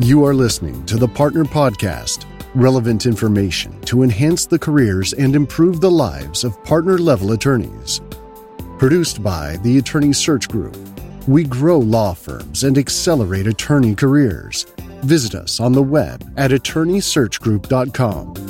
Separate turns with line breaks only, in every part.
You are listening to the Partner Podcast relevant information to enhance the careers and improve the lives of partner level attorneys. Produced by the Attorney Search Group, we grow law firms and accelerate attorney careers. Visit us on the web at attorneysearchgroup.com.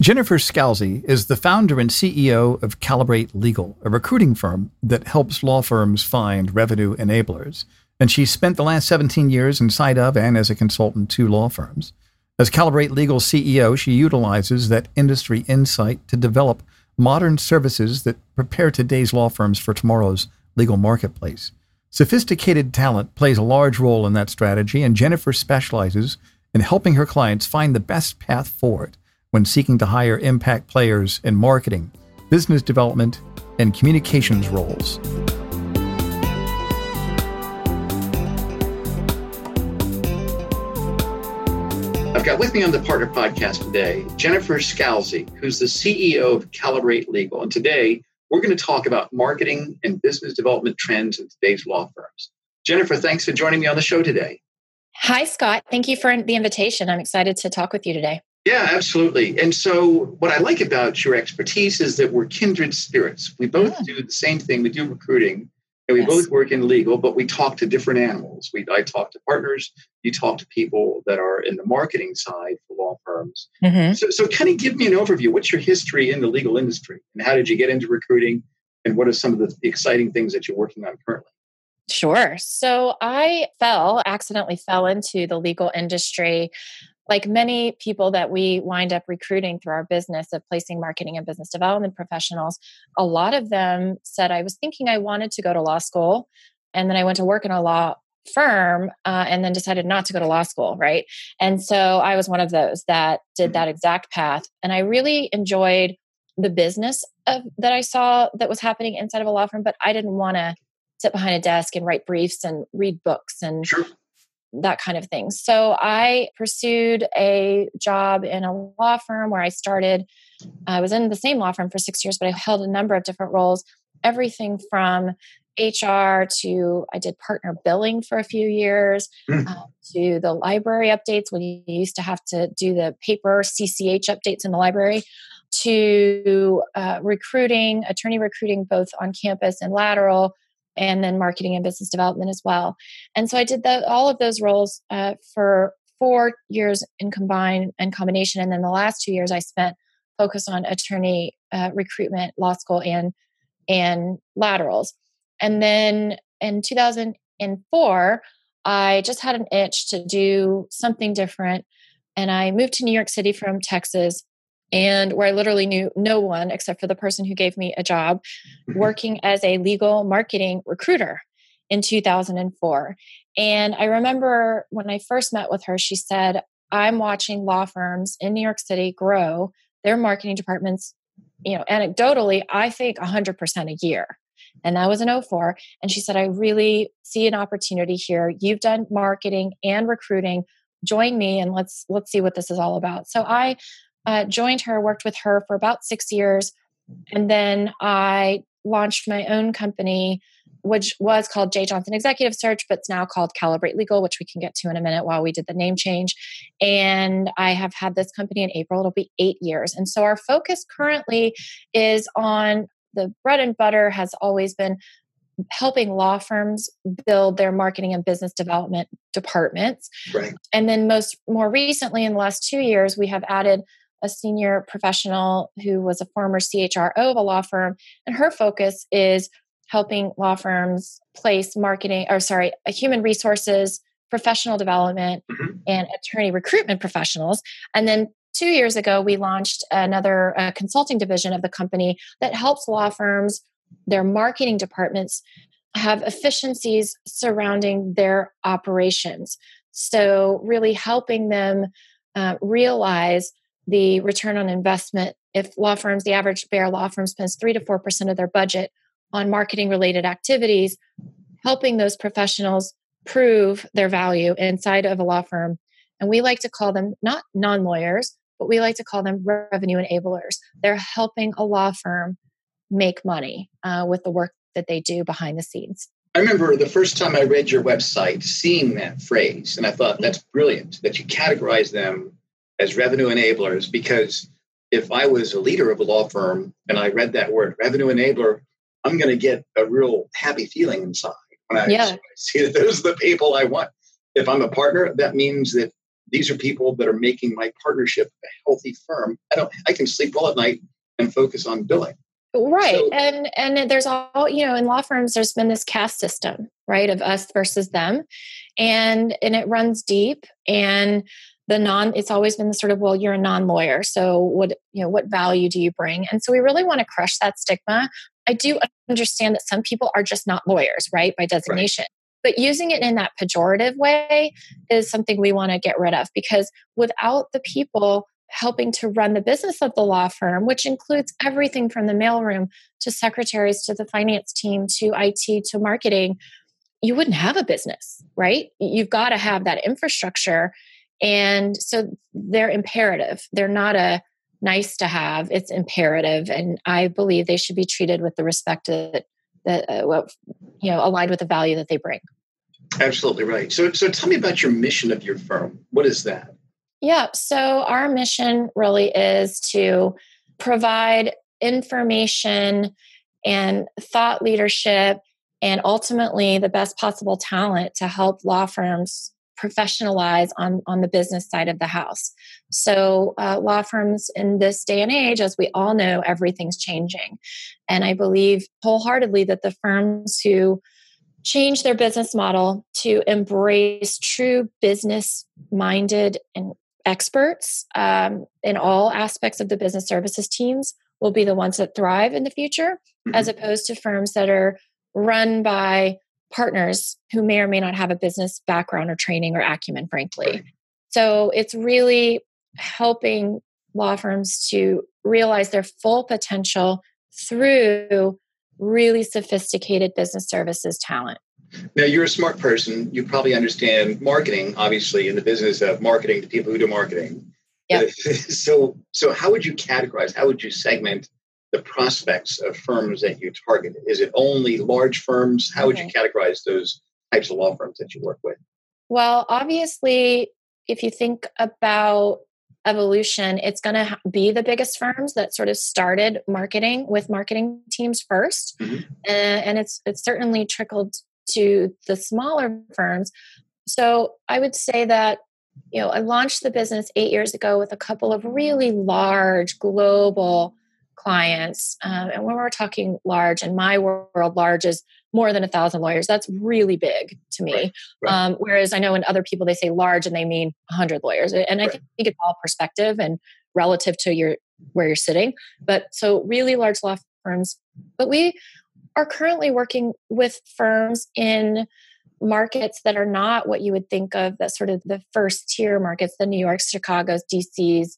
Jennifer Scalzi is the founder and CEO of Calibrate Legal, a recruiting firm that helps law firms find revenue enablers. And she spent the last 17 years inside of and as a consultant to law firms. As Calibrate Legal CEO, she utilizes that industry insight to develop modern services that prepare today's law firms for tomorrow's legal marketplace. Sophisticated talent plays a large role in that strategy, and Jennifer specializes in helping her clients find the best path forward when seeking to hire impact players in marketing, business development, and communications roles.
I've got with me on the Partner Podcast today Jennifer Scalzi, who's the CEO of Calibrate Legal. And today we're going to talk about marketing and business development trends in today's law firms. Jennifer, thanks for joining me on the show today.
Hi, Scott. Thank you for the invitation. I'm excited to talk with you today.
Yeah, absolutely. And so, what I like about your expertise is that we're kindred spirits. We both yeah. do the same thing. We do recruiting, and we yes. both work in legal, but we talk to different animals. We I talk to partners. You talk to people that are in the marketing side for law firms. Mm-hmm. So, so kind of give me an overview. What's your history in the legal industry, and how did you get into recruiting? And what are some of the exciting things that you're working on currently?
Sure. So I fell, accidentally fell into the legal industry like many people that we wind up recruiting through our business of placing marketing and business development professionals, a lot of them said, I was thinking I wanted to go to law school. And then I went to work in a law firm uh, and then decided not to go to law school. Right. And so I was one of those that did that exact path. And I really enjoyed the business of, that I saw that was happening inside of a law firm, but I didn't want to sit behind a desk and write briefs and read books and sure that kind of thing. So I pursued a job in a law firm where I started. I was in the same law firm for six years, but I held a number of different roles, everything from HR to I did partner billing for a few years, mm. uh, to the library updates when you used to have to do the paper CCH updates in the library, to uh, recruiting, attorney recruiting both on campus and lateral, and then marketing and business development as well. And so I did the, all of those roles uh, for four years in combined and combination. And then the last two years I spent focused on attorney uh, recruitment, law school, and and laterals. And then in 2004, I just had an itch to do something different. And I moved to New York City from Texas and where I literally knew no one except for the person who gave me a job mm-hmm. working as a legal marketing recruiter in 2004. And I remember when I first met with her, she said, I'm watching law firms in New York City grow their marketing departments, you know, anecdotally, I think 100% a year. And that was in 04. And she said, I really see an opportunity here. You've done marketing and recruiting. Join me and let's let's see what this is all about. So I uh, joined her, worked with her for about six years. And then I launched my own company, which was called J. Johnson Executive Search, but it's now called Calibrate Legal, which we can get to in a minute while we did the name change. And I have had this company in April. It'll be eight years. And so our focus currently is on the bread and butter has always been helping law firms build their marketing and business development departments. Right. And then most more recently in the last 2 years we have added a senior professional who was a former CHRO of a law firm, and her focus is helping law firms place marketing, or sorry, human resources, professional development, mm-hmm. and attorney recruitment professionals. And then two years ago, we launched another uh, consulting division of the company that helps law firms, their marketing departments, have efficiencies surrounding their operations. So, really helping them uh, realize the return on investment if law firms the average bear law firm spends 3 to 4% of their budget on marketing related activities helping those professionals prove their value inside of a law firm and we like to call them not non-lawyers but we like to call them revenue enablers they're helping a law firm make money uh, with the work that they do behind the scenes.
I remember the first time I read your website, seeing that phrase, and I thought that's brilliant that you categorize them as revenue enablers because if I was a leader of a law firm and I read that word revenue enabler, I'm going to get a real happy feeling inside when I,
yeah.
see that those are the people I want. If I'm a partner, that means that these are people that are making my partnership a healthy firm. I don't. I can sleep well at night and focus on billing.
Right. So, and and there's all, you know, in law firms there's been this caste system, right, of us versus them. And and it runs deep and the non it's always been the sort of well you're a non-lawyer so what you know what value do you bring and so we really want to crush that stigma i do understand that some people are just not lawyers right by designation right. but using it in that pejorative way is something we want to get rid of because without the people helping to run the business of the law firm, which includes everything from the mailroom to secretaries to the finance team to IT to marketing, you wouldn't have a business, right? You've got to have that infrastructure. And so they're imperative. They're not a nice to have, it's imperative. And I believe they should be treated with the respect that, that uh, you know, aligned with the value that they bring.
Absolutely right. So, so tell me about your mission of your firm. What is that?
Yeah. So our mission really is to provide information and thought leadership and ultimately the best possible talent to help law firms professionalize on, on the business side of the house. So, uh, law firms in this day and age, as we all know, everything's changing. And I believe wholeheartedly that the firms who change their business model to embrace true business minded and experts um, in all aspects of the business services teams will be the ones that thrive in the future, mm-hmm. as opposed to firms that are run by partners who may or may not have a business background or training or acumen, frankly. So it's really helping law firms to realize their full potential through really sophisticated business services talent.
Now, you're a smart person. You probably understand marketing, obviously, in the business of marketing to people who do marketing.
Yeah.
So, so how would you categorize? How would you segment the prospects of firms that you target? Is it only large firms? How would you categorize those types of law firms that you work with?
Well, obviously, if you think about evolution, it's going to be the biggest firms that sort of started marketing with marketing teams 1st mm-hmm. and, and it's it's certainly trickled to the smaller firms. So I would say that, you know, I launched the business eight years ago with a couple of really large global clients. Um, and when we're talking large, in my world, large is more than a thousand lawyers. That's really big to me. Right, right. Um, whereas I know in other people, they say large and they mean 100 lawyers. And I right. think it's all perspective and relative to your where you're sitting. But so really large law firms. But we are currently working with firms in markets that are not what you would think of that sort of the first tier markets, the New Yorks, Chicago's, DC's,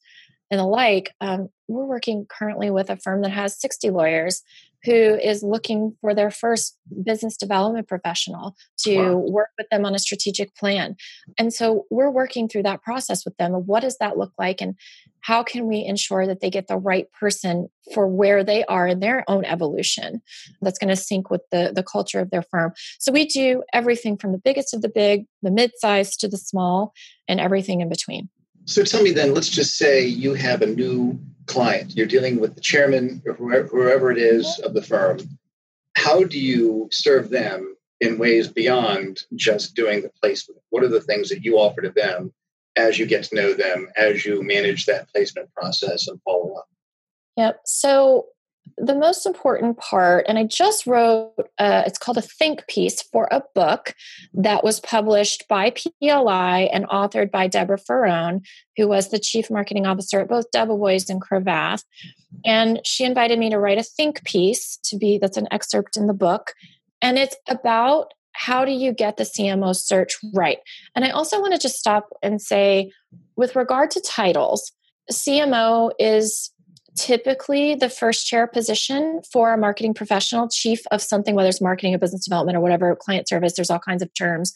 and the like. Um, we're working currently with a firm that has 60 lawyers who is looking for their first business development professional to wow. work with them on a strategic plan. And so we're working through that process with them. What does that look like? And how can we ensure that they get the right person for where they are in their own evolution that's going to sync with the, the culture of their firm? So we do everything from the biggest of the big, the mid size to the small, and everything in between.
So tell me then, let's just say you have a new client, you're dealing with the chairman or whoever, whoever it is of the firm. How do you serve them in ways beyond just doing the placement? What are the things that you offer to them as you get to know them, as you manage that placement process and follow up?
Yep. So the most important part, and I just wrote, uh, it's called a think piece for a book that was published by PLI and authored by Deborah Farone, who was the chief marketing officer at both Debevoise and Cravath. And she invited me to write a think piece to be that's an excerpt in the book. And it's about how do you get the CMO search right? And I also want to just stop and say, with regard to titles, CMO is typically the first chair position for a marketing professional, chief of something, whether it's marketing or business development or whatever, client service, there's all kinds of terms.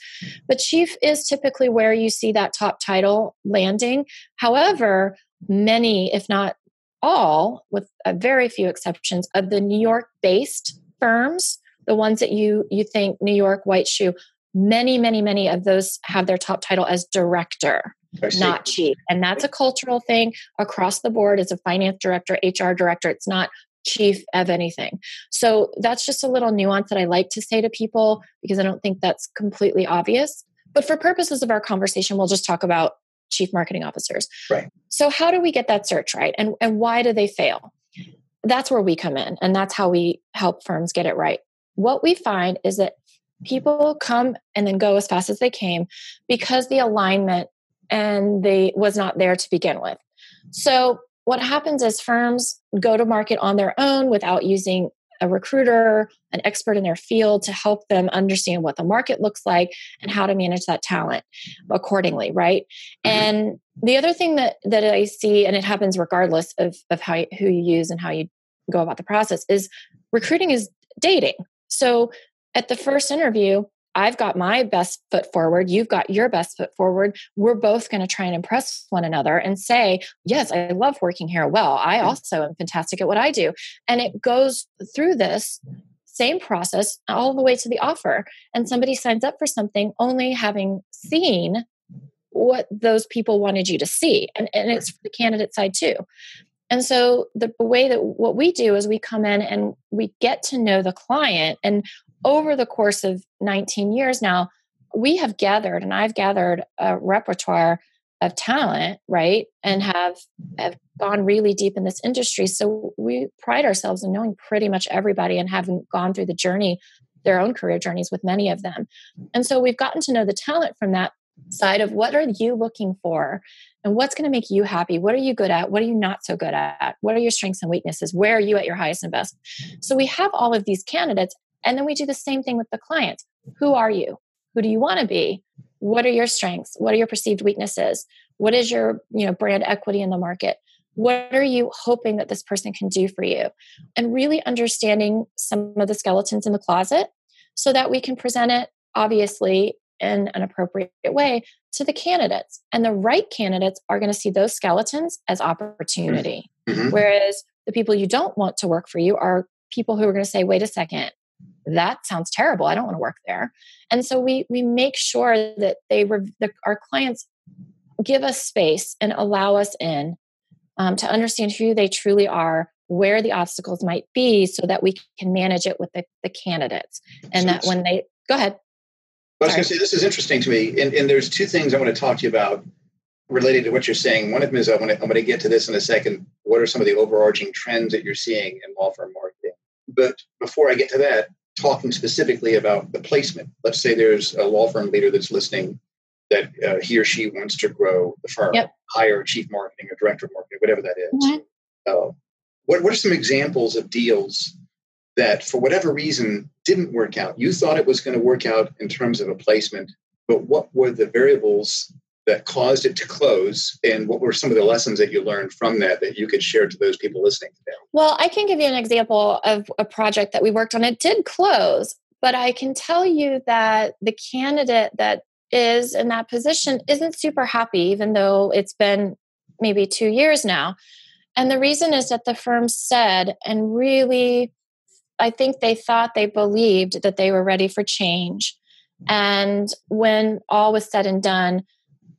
But chief is typically where you see that top title landing. However, many, if not all, with a very few exceptions, of the New York based firms the ones that you you think New York white shoe, many, many, many of those have their top title as director, not chief. And that's a cultural thing across the board as a finance director, HR director. It's not chief of anything. So that's just a little nuance that I like to say to people because I don't think that's completely obvious. But for purposes of our conversation, we'll just talk about chief marketing officers.
Right.
So how do we get that search right? And and why do they fail? That's where we come in and that's how we help firms get it right. What we find is that people come and then go as fast as they came because the alignment and they was not there to begin with. So what happens is firms go to market on their own without using a recruiter, an expert in their field to help them understand what the market looks like and how to manage that talent accordingly, right? Mm-hmm. And the other thing that that I see, and it happens regardless of of how who you use and how you go about the process, is recruiting is dating. So at the first interview, I've got my best foot forward. You've got your best foot forward. We're both going to try and impress one another and say, Yes, I love working here well. I mm-hmm. also am fantastic at what I do. And it goes through this same process all the way to the offer. And somebody signs up for something only having seen what those people wanted you to see. And, and it's the candidate side too. And so the way that what we do is we come in and we get to know the client and over the course of 19 years now, we have gathered, and I've gathered a repertoire of talent, right? And mm-hmm. have have gone really deep in this industry. So we pride ourselves in knowing pretty much everybody and having gone through the journey, their own career journeys with many of them. And so we've gotten to know the talent from that side of what are you looking for? And what's going to make you happy? What are you good at? What are you not so good at? What are your strengths and weaknesses? Where are you at your highest and best? So we have all of these candidates and then we do the same thing with the client. Who are you? Who do you want to be? What are your strengths? What are your perceived weaknesses? What is your, you know, brand equity in the market? What are you hoping that this person can do for you? And really understanding some of the skeletons in the closet so that we can present it obviously in an appropriate way to the candidates. And the right candidates are going to see those skeletons as opportunity. Mm-hmm. Whereas the people you don't want to work for you are people who are going to say, wait a second, that sounds terrible i don't want to work there and so we we make sure that they the, our clients give us space and allow us in um, to understand who they truly are where the obstacles might be so that we can manage it with the, the candidates and so that when they go ahead
well, I was going to say this is interesting to me, and, and, there's two things I want to talk to you about related to what you're saying. One of them is I want to, I'm going to get to this in a second. What are some of the overarching trends that you're seeing in law firm marketing? But before I get to that, talking specifically about the placement. Let's say there's a law firm leader that's listening that uh, he or she wants to grow the firm, yep. hire a chief marketing or director of marketing, whatever that is. Mm-hmm. Uh, what, what are some examples of deals that, for whatever reason, didn't work out? You thought it was going to work out in terms of a placement, but what were the variables that caused it to close and what were some of the lessons that you learned from that that you could share to those people listening today?
Well i can give you an example of a project that we worked on. It did close but i can tell you that the candidate that is in that position isn't super happy even though it's been maybe two years now. And the reason is that the firm said and really i think they thought they believed that they were ready for change. And when all was said and done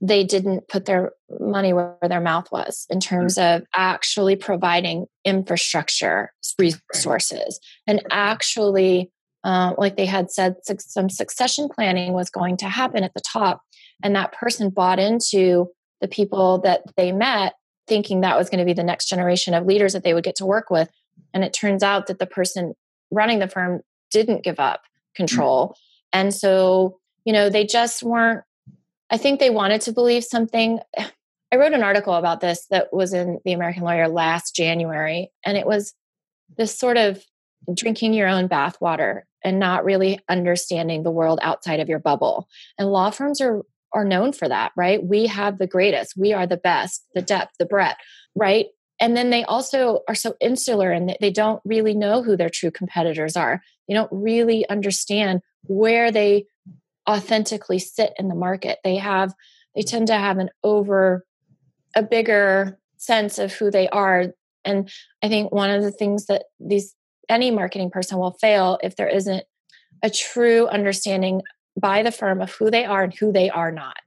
they didn't put their money where their mouth was in terms mm-hmm. of actually providing infrastructure resources. And actually uh, like they had said some succession planning was going to happen at the top and that person bought into the people that they met thinking that was going to be the next generation of leaders that they would get to work with and it turns out that the person running the firm didn't give up mm-hmm. control. And so you know they just weren't I think they wanted to believe something. I wrote an article about this that was in the American Lawyer last January, and it was this sort of drinking your own bathwater and not really understanding the world outside of your bubble. And law firms are are known for that, right? We have the greatest, we are the best, the depth, the breadth, right? And then they also are so insular and they don't really know who their true competitors are. They don't really understand where they authentically sit in the market. They have they tend to have an over a bigger sense of who they are and I think one of the things that these any marketing person will fail if there isn't a true understanding by the firm of who they are and who they are not.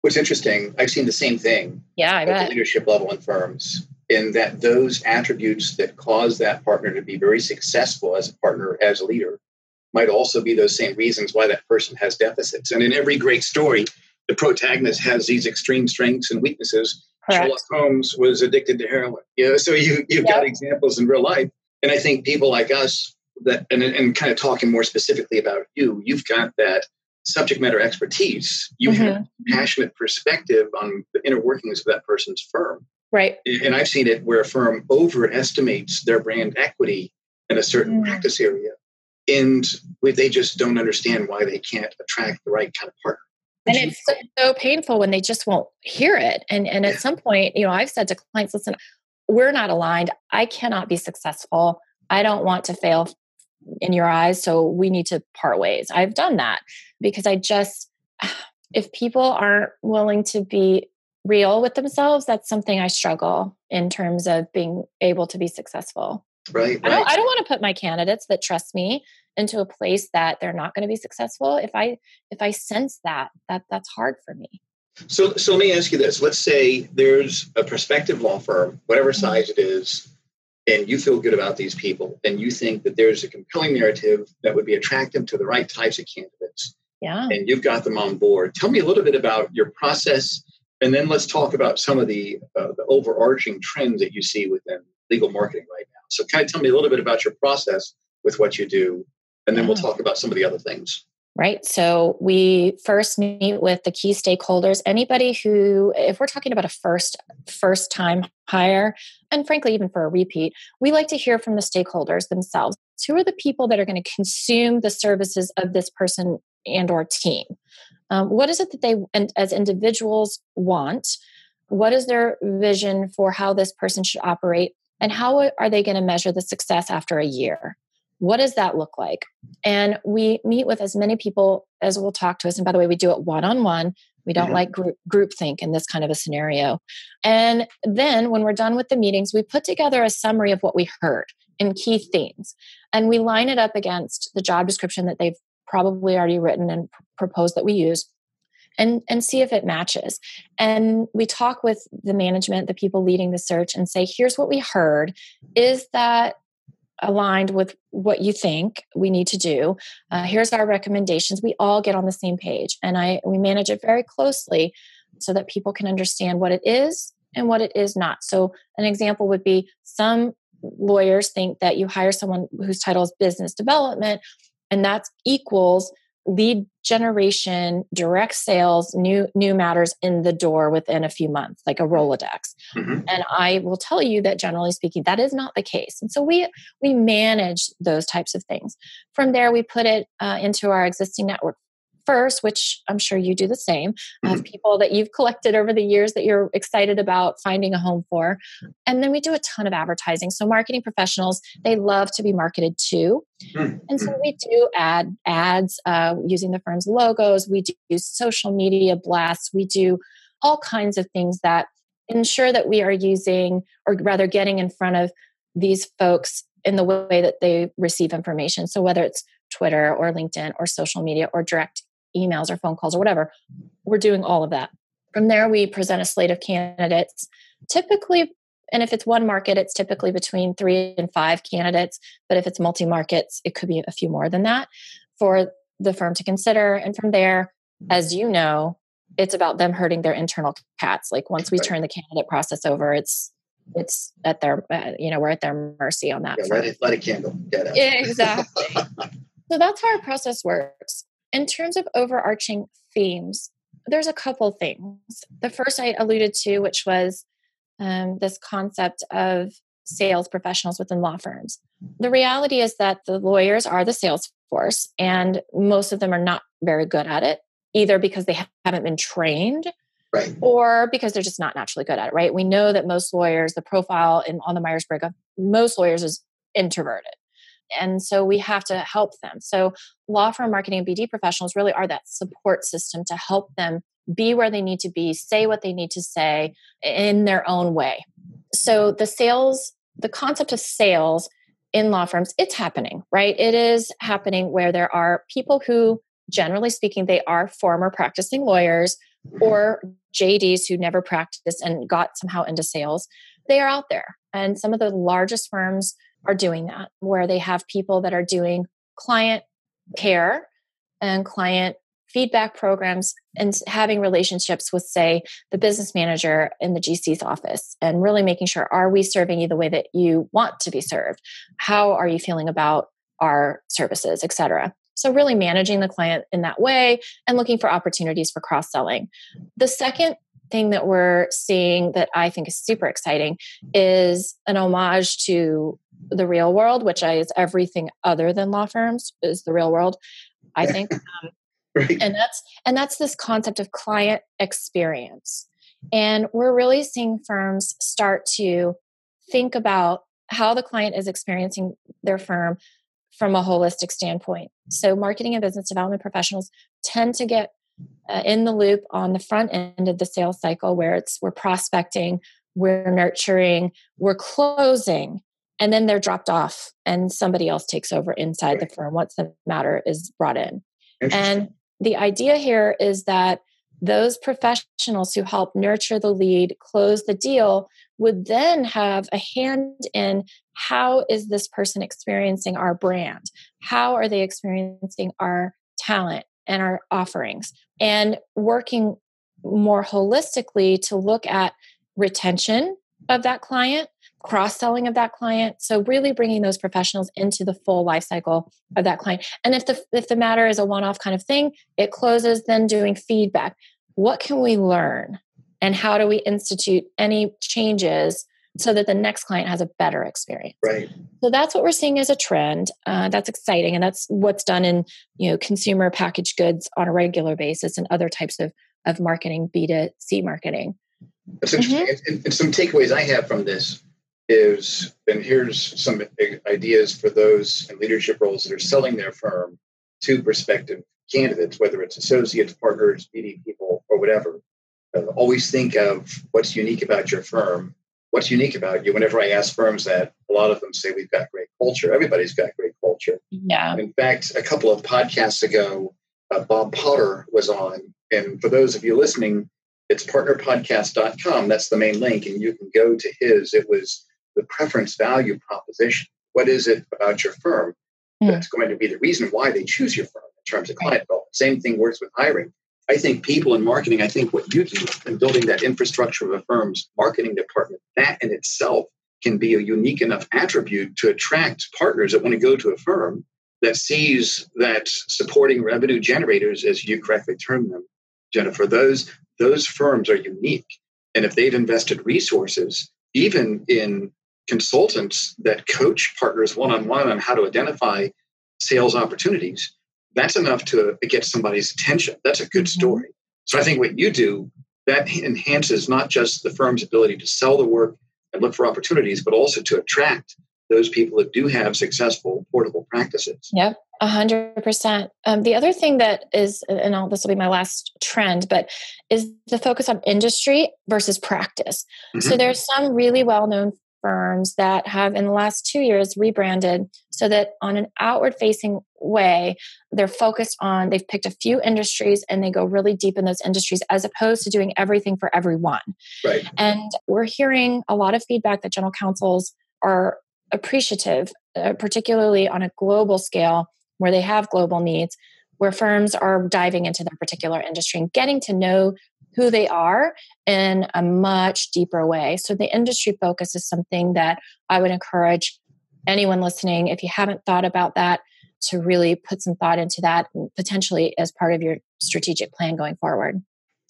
What's interesting, I've seen the same thing.
Yeah, I
at
bet.
the leadership level in firms, in that those attributes that cause that partner to be very successful as a partner, as a leader, might also be those same reasons why that person has deficits. And in every great story, the protagonist has these extreme strengths and weaknesses.
Correct.
Sherlock Holmes was addicted to heroin. You know, so you you've got examples in real life. And I think people like us that and, and kind of talking more specifically about you, you've got that subject matter expertise. You have
Mhm.
passionate perspective on the inner workings of that person's firm.
Right.
And I've seen it where a firm overestimates their brand equity in a certain
Mm.
practice area. And they just don't understand why they can't attract the right kind of partner.
and it's so, so painful when they just won't hear it. And and at
Yeah.
some point you know i've said to clients listen we're not aligned. I cannot be successful. I don't want to fail in your eyes so we need to part ways. I've done that because i just if people aren't willing to be real with themselves that's something i struggle in terms of being able to be successful
Right.
I don't,
right.
I don't want to put my candidates that trust me into a place that they're not going to be successful. If I if I sense that, that that's hard for me.
So, so let me ask you this. Let's say there's a prospective law firm, whatever
Mm-hmm.
size it is, and you feel good about these people, and you think that there's a compelling narrative that would be attractive to the right types of candidates,
Yeah.
and you've got them on board. Tell me a little bit about your process, and then let's talk about some of the, uh, the overarching trends that you see within legal marketing right. So, kind of tell me a little bit about your process with what you do, and then we'll talk about some of the other things.
Right. So we first meet with the key stakeholders. Anybody who, if we're talking about a first first time hire, and frankly even for a repeat, we like to hear from the stakeholders themselves. Who are the people that are going to consume the services of this person and or team? Um, what is it that they, and as individuals, want? What is their vision for how this person should operate? And how are they going to measure the success after a year? What does that look like? And we meet with as many people as will talk to us. And by the way, we do it one on one. We don't
Mhm.
like group groupthink in this kind of a scenario. And then when we're done with the meetings, we put together a summary of what we heard in key themes. And we line it up against the job description that they've probably already written and pr- proposed that we use and and see if it matches. And we talk with the management the people leading the search and say here's what we heard. Is that aligned with what you think we need to do? Uh, here's our recommendations. We all get on the same page and i we manage it very closely so that people can understand what it is and what it is not. So an example would be some lawyers think that you hire someone whose title is business development and that equals lead generation direct sales new new matters in the door within a few months like a rolodex.
Mhm.
and i will tell you that generally speaking that is not the case. And so we we manage those types of things. From there we put it uh, into our existing network first which i'm sure you do the same of people that you've collected over the years that you're excited about finding a home for and then we do a ton of advertising so marketing professionals they love to be marketed to
Mhm.
and so we do add ads uh, using the firm's logos. We do social media blasts. We do all kinds of things that ensure that we are using, or rather, getting in front of these folks in the way that they receive information. So whether it's Twitter or LinkedIn or social media or direct emails or phone calls or whatever, we're doing all of that. From there, we present a slate of candidates, typically and if it's one market, it's typically between three and five candidates. But if it's multi markets, it could be a few more than that for the firm to consider. And from there, as you know, it's about them hurting their internal cats. Like once we turn the candidate process over, it's it's at their uh, you know we're at their mercy on that.
Yeah, light, a- light a candle. Out.
Exactly. so that's how our process works. In terms of overarching themes, there's a couple things. The first I alluded to, which was um, this concept of sales professionals within law firms. The reality is that the lawyers are the sales force, and most of them are not very good at it, either because they haven't been trained
Right.
or because they're just not naturally good at it, right? We know that most lawyers, the profile in, on the Myers Briggs of most lawyers is introverted. And so we have to help them. So, law firm marketing and BD professionals really are that support system to help them be where they need to be, say what they need to say in their own way. So, the sales, the concept of sales in law firms, it's happening, right? It is happening where there are people who, generally speaking, they are former practicing lawyers or JDs who never practiced and got somehow into sales. They are out there. And some of the largest firms are doing that, where they have people that are doing client care and client feedback programs and having relationships with say the business manager in the gc's office and really making sure are we serving you the way that you want to be served? How are you feeling about our services etc so really managing the client in that way and looking for opportunities for cross selling the second thing that we're seeing that i think is super exciting is an homage to the real world which is everything other than law firms is the real world i think um, Right. And that's and that's this concept of client experience. And we're really seeing firms start to think about how the client is experiencing their firm from a holistic standpoint. So marketing and business development professionals tend to get uh, in the loop on the front end of the sales cycle where it's we're prospecting, we're nurturing, we're closing, and then they're dropped off and somebody else takes over inside the firm once the matter is brought in. And the idea here is that those professionals who help nurture the lead, close the deal, would then have a hand in how is this person experiencing our brand? How are they experiencing our talent and our offerings? And working more holistically to look at retention of that client cross selling of that client. So really bringing those professionals into the full life cycle of that client. And if the if the matter is a one off kind of thing it closes then doing feedback. What can we learn? And how do we institute any changes so that the next client has a better experience?
Right.
So that's what we're seeing as a trend. Uh, that's exciting and that's what's done in you know consumer packaged goods on a regular basis and other types of of marketing b2c marketing.
That's interesting mm-hmm. and, and some takeaways i have from this is, and here's some ideas for those in leadership roles that are selling their firm to prospective candidates, whether it's associates, partners, BD people, or whatever. Uh, always think of what's unique about your firm. What's unique about you? Whenever I ask firms that, a lot of them say we've got great culture. Everybody's got great culture.
Yeah.
In fact, a couple of podcasts ago, uh, Bob Potter was on. And for those of you listening, it's partnerpodcast.com. That's the main link. And you can go to his. It was the preference value proposition. What is it about your firm mm. that's going to be the reason why they choose your firm in terms of client development? Same thing works with hiring. I think people in marketing, I think what you do in building that infrastructure of a firm's marketing department, that in itself can be a unique enough attribute to attract partners that want to go to a firm that sees that supporting revenue generators, as you correctly term them, Jennifer, those those firms are unique. And if they've invested resources, even in consultants that coach partners one on one on how to identify sales opportunities, that's enough to get somebody's attention. That's a good mm-hmm. story. So I think what you do that enhances not just the firm's ability to sell the work and look for opportunities, but also to attract those people that do have successful portable practices.
Yep, a hundred percent. Um, the other thing that is, and I'll, this will be my last trend, but is the focus on industry versus practice. Mm-hmm. So there's some really well-known firms that have in the last two years rebranded so that on an outward facing way they're focused on they've picked a few industries and they go really deep in those industries as opposed to doing everything for everyone
right.
And we're hearing a lot of feedback that general counsels are appreciative uh, particularly on a global scale where they have global needs where firms are diving into their particular industry and getting to know who they are in a much deeper way. So, the industry focus is something that I would encourage anyone listening, if you haven't thought about that, to really put some thought into that mm, potentially as part of your strategic plan going forward.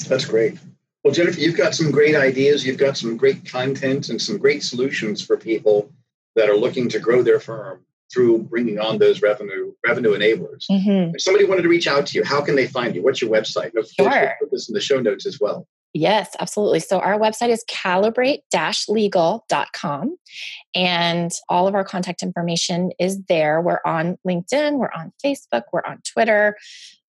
That's great. Well, Jennifer, you've got some great ideas, you've got some great content, and some great solutions for people that are looking to grow their firm through bringing on those revenue revenue enablers. Mm-hmm. If somebody wanted to reach out to you, how can they find you? What's your website? No,
sure.
Put this in the show notes as well.
Yes, absolutely. So our website is calibrate-legal.com and all of our contact information is there. We're on LinkedIn, we're on Facebook, we're on Twitter.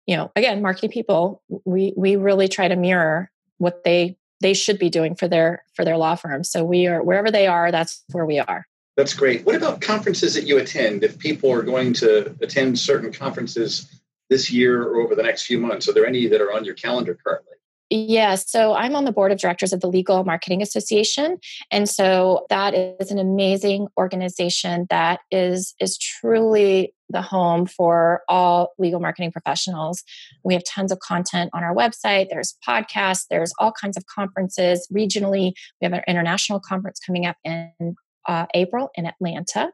You know, again, marketing people, we we really try to mirror what they they should be doing for their for their law firm. So we are wherever they are, that's where we are.
That's great. What about conferences that you attend? If people are going to attend certain conferences this year or over the next few months, are there any that are on your calendar currently?
Yeah, so I'm on the board of directors of the Legal Marketing Association, and so that is an amazing organization that is is truly the home for all legal marketing professionals. We have tons of content on our website. There's podcasts. There's all kinds of conferences regionally. We have an international conference coming up in uh, April in Atlanta.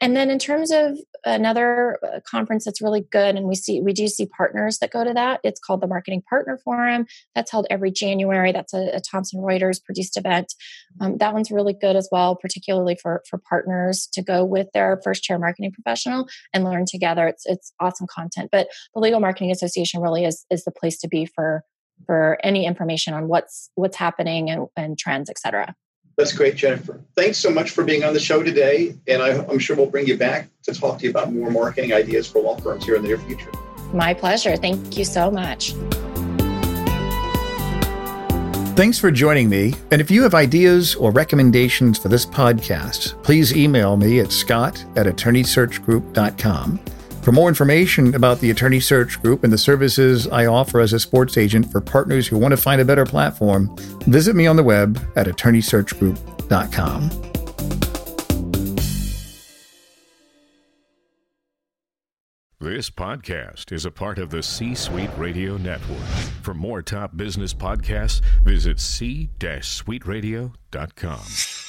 And then in terms of another uh, conference that's really good, and we see we do see partners that go to that. It's called the Marketing Partner Forum. That's held every January. That's a, a Thomson Reuters produced event. Um, that one's really good as well, particularly for for partners to go with their first chair marketing professional and learn together. It's it's awesome content. But the Legal Marketing Association really is is the place to be for for any information on what's what's happening and, and trends, et cetera.
That's great, Jennifer. Thanks so much for being on the show today. And I, am sure we'll bring you back to talk to you about more marketing ideas for law firms here in the near future.
My pleasure. Thank you so much.
Thanks for joining me. And if you have ideas or recommendations for this podcast, please email me at scott at attorneysearchgroup.com. For more information about the Attorney Search Group and the services I offer as a sports agent for partners who want to find a better platform, visit me on the web at attorneysearchgroup.com.
This podcast is a part of the C Suite Radio Network. For more top business podcasts, visit c-suiteradio.com.